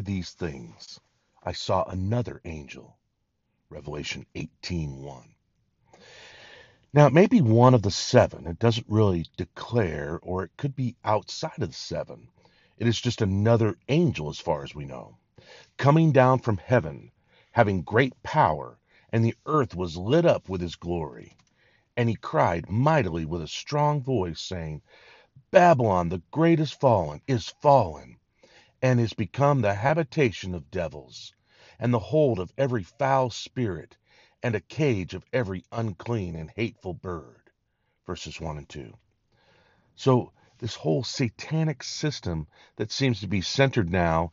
After these things, I saw another angel. Revelation 18:1. Now, it may be one of the seven. It doesn't really declare, or it could be outside of the seven. It is just another angel, as far as we know, coming down from heaven, having great power, and the earth was lit up with his glory. And he cried mightily with a strong voice, saying, Babylon the great is fallen, is fallen, and is become the habitation of devils, and the hold of every foul spirit and a cage of every unclean and hateful bird. Verses 1 and 2. So, this whole satanic system that seems to be centered now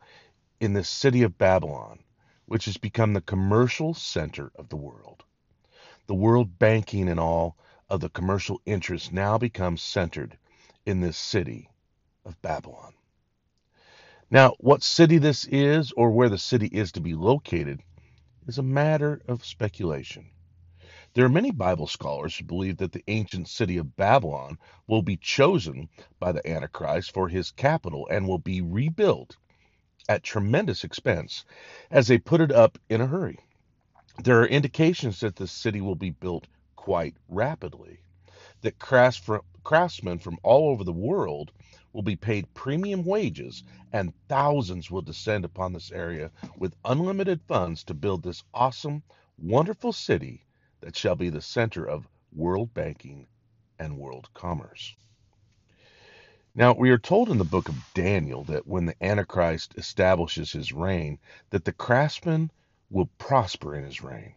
in the city of Babylon, which has become the commercial center of the world. The world banking and all of the commercial interests now becomes centered in this city of Babylon. Now, what city this is or where the city is to be located is a matter of speculation. There are many Bible scholars who believe that the ancient city of Babylon will be chosen by the Antichrist for his capital and will be rebuilt at tremendous expense as they put it up in a hurry. There are indications that the city will be built quite rapidly, that craftsmen from all over the world will be paid premium wages, and thousands will descend upon this area with unlimited funds to build this awesome, wonderful city that shall be the center of world banking and world commerce. Now, we are told in the book of Daniel that when the Antichrist establishes his reign, that the craftsman will prosper in his reign.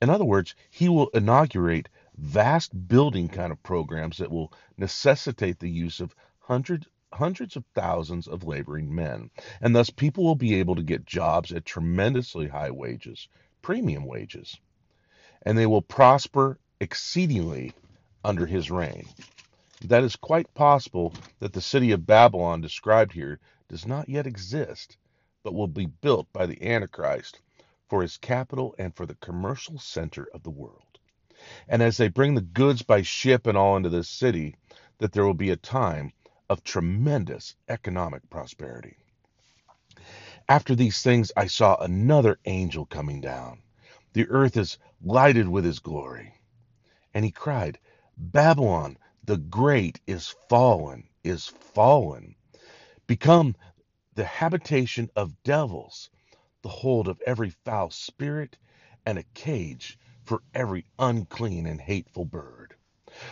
In other words, he will inaugurate vast building kind of programs that will necessitate the use of hundreds hundreds of thousands of laboring men, and thus people will be able to get jobs at tremendously high wages, premium wages, and they will prosper exceedingly under his reign. That is quite possible that the city of Babylon described here does not yet exist, but will be built by the Antichrist for his capital and for the commercial center of the world. And as they bring the goods by ship and all into this city, that there will be a time of tremendous economic prosperity. After these things, I saw another angel coming down. The earth is lighted with his glory. And he cried, Babylon the great is fallen, is fallen, become the habitation of devils, the hold of every foul spirit, and a cage for every unclean and hateful bird.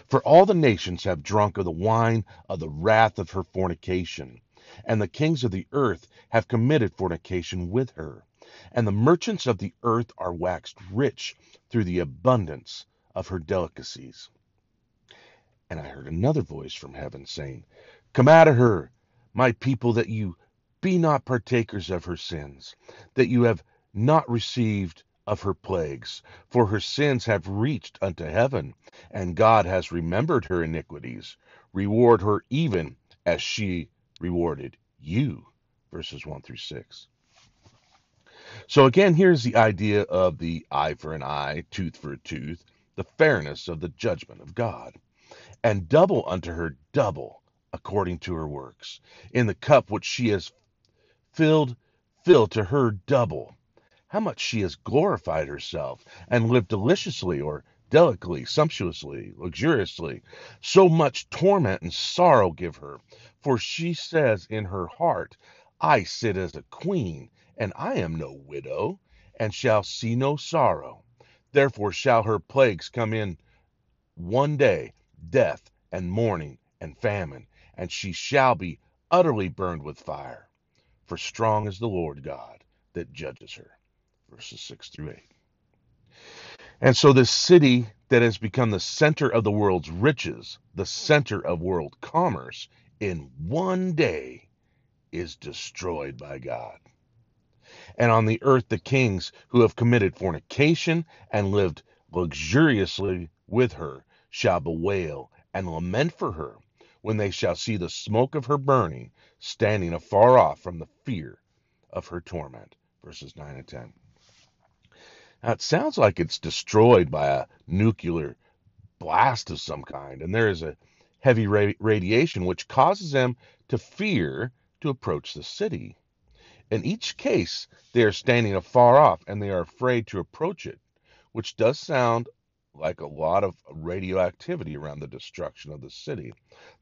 For all the nations have drunk of the wine of the wrath of her fornication, and the kings of the earth have committed fornication with her, and the merchants of the earth are waxed rich through the abundance of her delicacies. And I heard another voice from heaven saying, Come out of her, my people, that you be not partakers of her sins, that you have not received of her plagues, for her sins have reached unto heaven, and God has remembered her iniquities. Reward her even as she rewarded you. Verses 1 through 6. So again, here's the idea of the eye for an eye, tooth for a tooth, the fairness of the judgment of God. And double unto her double according to her works. In the cup which she has filled, fill to her double how much she has glorified herself and lived deliciously or delicately, sumptuously, luxuriously. So much torment and sorrow give her, for she says in her heart, I sit as a queen, and I am no widow, and shall see no sorrow. Therefore shall her plagues come in one day, death and mourning and famine, and she shall be utterly burned with fire. For strong is the Lord God that judges her verses 6 through 8. And so, this city that has become the center of the world's riches, the center of world commerce, in one day is destroyed by God. And on the earth, the kings who have committed fornication and lived luxuriously with her shall bewail and lament for her when they shall see the smoke of her burning, standing afar off from the fear of her torment. Verses 9 and 10. Now, it sounds like it's destroyed by a nuclear blast of some kind, and there is a heavy ra- radiation which causes them to fear to approach the city. In each case, they are standing afar off and they are afraid to approach it, which does sound like a lot of radioactivity around the destruction of the city.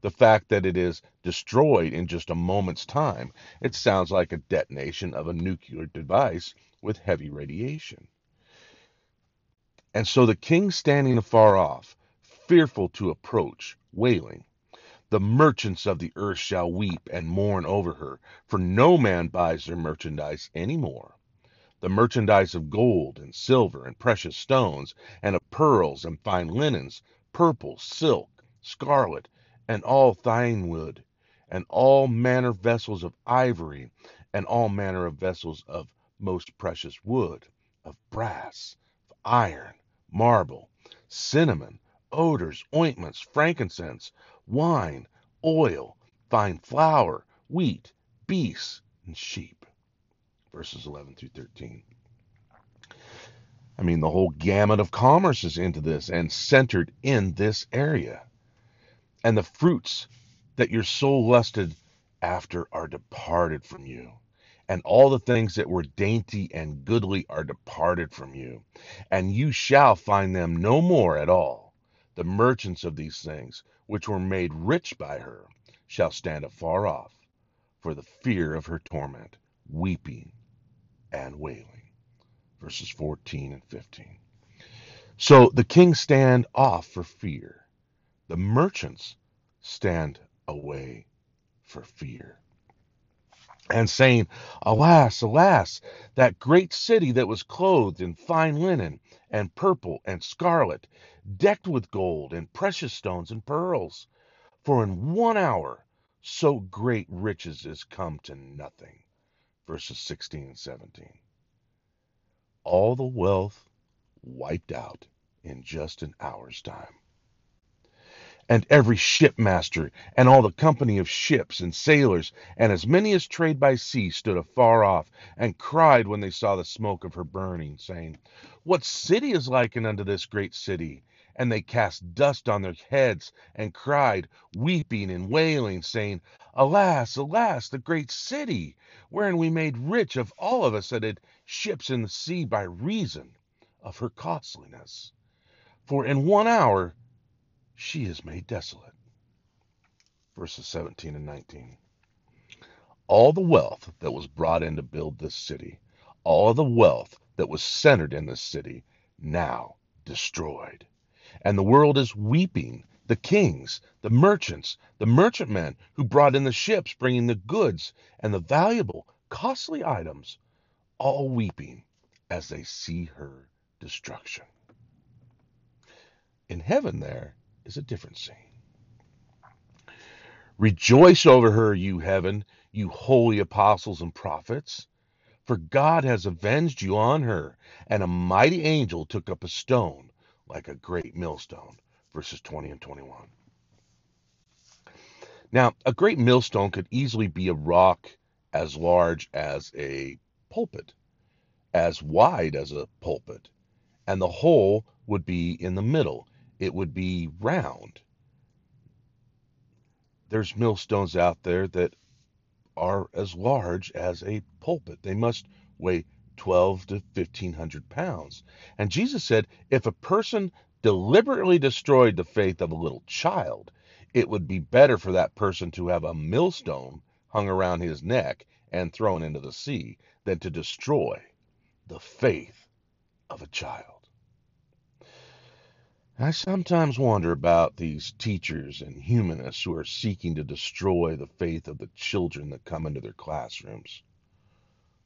The fact that it is destroyed in just a moment's time, it sounds like a detonation of a nuclear device with heavy radiation. And so the king standing afar off, fearful to approach, wailing, the merchants of the earth shall weep and mourn over her, for no man buys their merchandise any more the merchandise of gold and silver and precious stones, and of pearls and fine linens, purple, silk, scarlet, and all thyine wood, and all manner vessels of ivory, and all manner of vessels of most precious wood, of brass, of iron, marble, cinnamon, odors, ointments, frankincense, wine, oil, fine flour, wheat, beasts, and sheep verses 11 through 13. I mean, the whole gamut of commerce is into this and centered in this area. And the fruits that your soul lusted after are departed from you. And all the things that were dainty and goodly are departed from you. And you shall find them no more at all. The merchants of these things, which were made rich by her, shall stand afar off for the fear of her torment, weeping and wailing. Verses 14 and 15. So the kings stand off for fear. The merchants stand away for fear. And saying, Alas, alas, that great city that was clothed in fine linen and purple and scarlet, decked with gold and precious stones and pearls. For in one hour so great riches is come to nothing verses 16 and 17. All the wealth wiped out in just an hour's time. And every shipmaster and all the company of ships and sailors and as many as trade by sea stood afar off and cried when they saw the smoke of her burning, saying, What city is likened unto this great city? And they cast dust on their heads and cried, weeping and wailing, saying, Alas, alas, the great city, wherein we made rich of all of us that had ships in the sea by reason of her costliness. For in one hour she is made desolate. Verses 17 and 19. All the wealth that was brought in to build this city, all the wealth that was centered in this city, now destroyed and the world is weeping. The kings, the merchants, the merchantmen who brought in the ships bringing the goods and the valuable, costly items, all weeping as they see her destruction. In heaven, there is a different scene. Rejoice over her, you heaven, you holy apostles and prophets, for God has avenged you on her, and a mighty angel took up a stone like a great millstone. Verses 20 and 21. Now, a great millstone could easily be a rock as large as a pulpit, as wide as a pulpit, and the hole would be in the middle. It would be round. There's millstones out there that are as large as a pulpit. They must weigh 12 to 1500 pounds. And Jesus said, if a person deliberately destroyed the faith of a little child, it would be better for that person to have a millstone hung around his neck and thrown into the sea than to destroy the faith of a child. I sometimes wonder about these teachers and humanists who are seeking to destroy the faith of the children that come into their classrooms.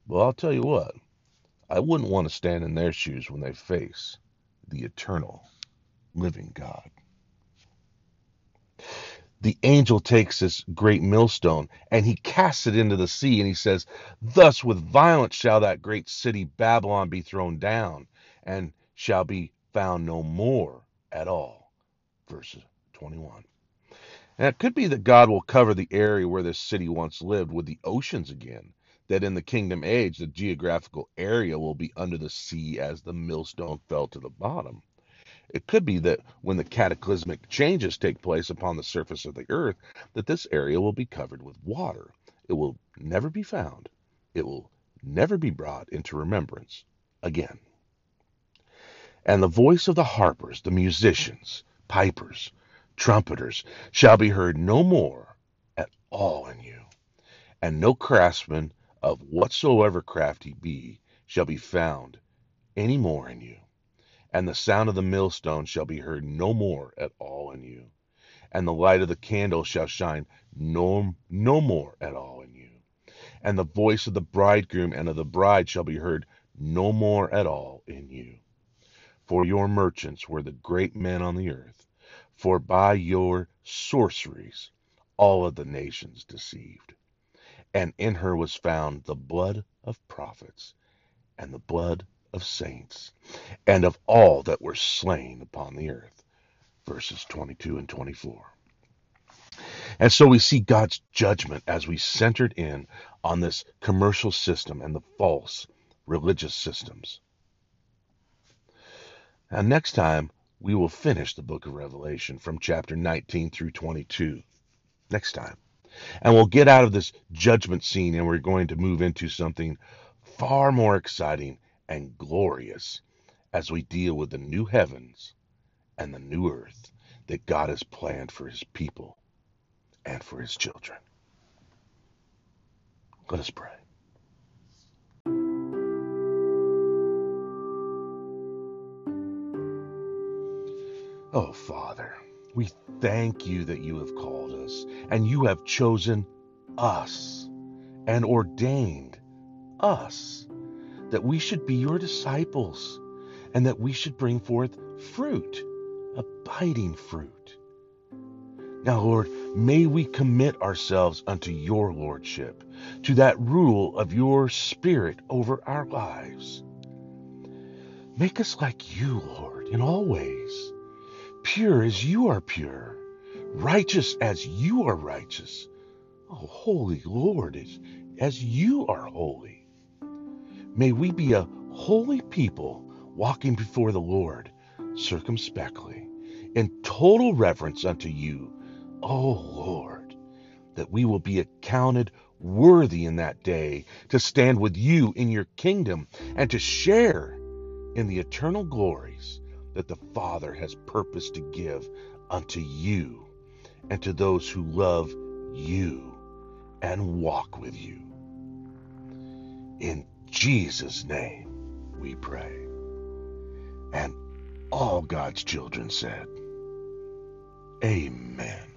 Well, I'll tell you what, I wouldn't want to stand in their shoes when they face the eternal living God. The angel takes this great millstone and he casts it into the sea and he says, Thus with violence shall that great city Babylon be thrown down and shall be found no more at all. Verse 21. And it could be that God will cover the area where this city once lived with the oceans again that in the kingdom age, the geographical area will be under the sea as the millstone fell to the bottom. It could be that when the cataclysmic changes take place upon the surface of the earth, that this area will be covered with water. it will never be found. It will never be brought into remembrance again. And the voice of the harpers, the musicians, pipers, trumpeters shall be heard no more at all in you, and no craftsman of whatsoever craft he be shall be found any more in you, and the sound of the millstone shall be heard no more at all in you, and the light of the candle shall shine no, no more at all in you, and the voice of the bridegroom and of the bride shall be heard no more at all in you. For your merchants were the great men on the earth, for by your sorceries all of the nations deceived. And in her was found the blood of prophets and the blood of saints and of all that were slain upon the earth. Verses 22 and 24. And so we see God's judgment as we centered in on this commercial system and the false religious systems. Now, next time, we will finish the book of Revelation from chapter 19 through 22. Next time. And we'll get out of this judgment scene and we're going to move into something far more exciting and glorious as we deal with the new heavens and the new earth that God has planned for his people and for his children. Let us pray. Oh, Father, we thank you that you have called us and you have chosen us and ordained us that we should be your disciples and that we should bring forth fruit, abiding fruit. Now, Lord, may we commit ourselves unto your lordship, to that rule of your spirit over our lives. Make us like you, Lord, in all ways, pure as you are pure, righteous as you are righteous. Oh, holy Lord, as, as you are holy. May we be a holy people walking before the Lord circumspectly, in total reverence unto you O Lord, that we will be accounted worthy in that day to stand with you in your kingdom and to share in the eternal glories that the Father has purposed to give unto you and to those who love you and walk with you. In Jesus' name we pray. And all God's children said, Amen.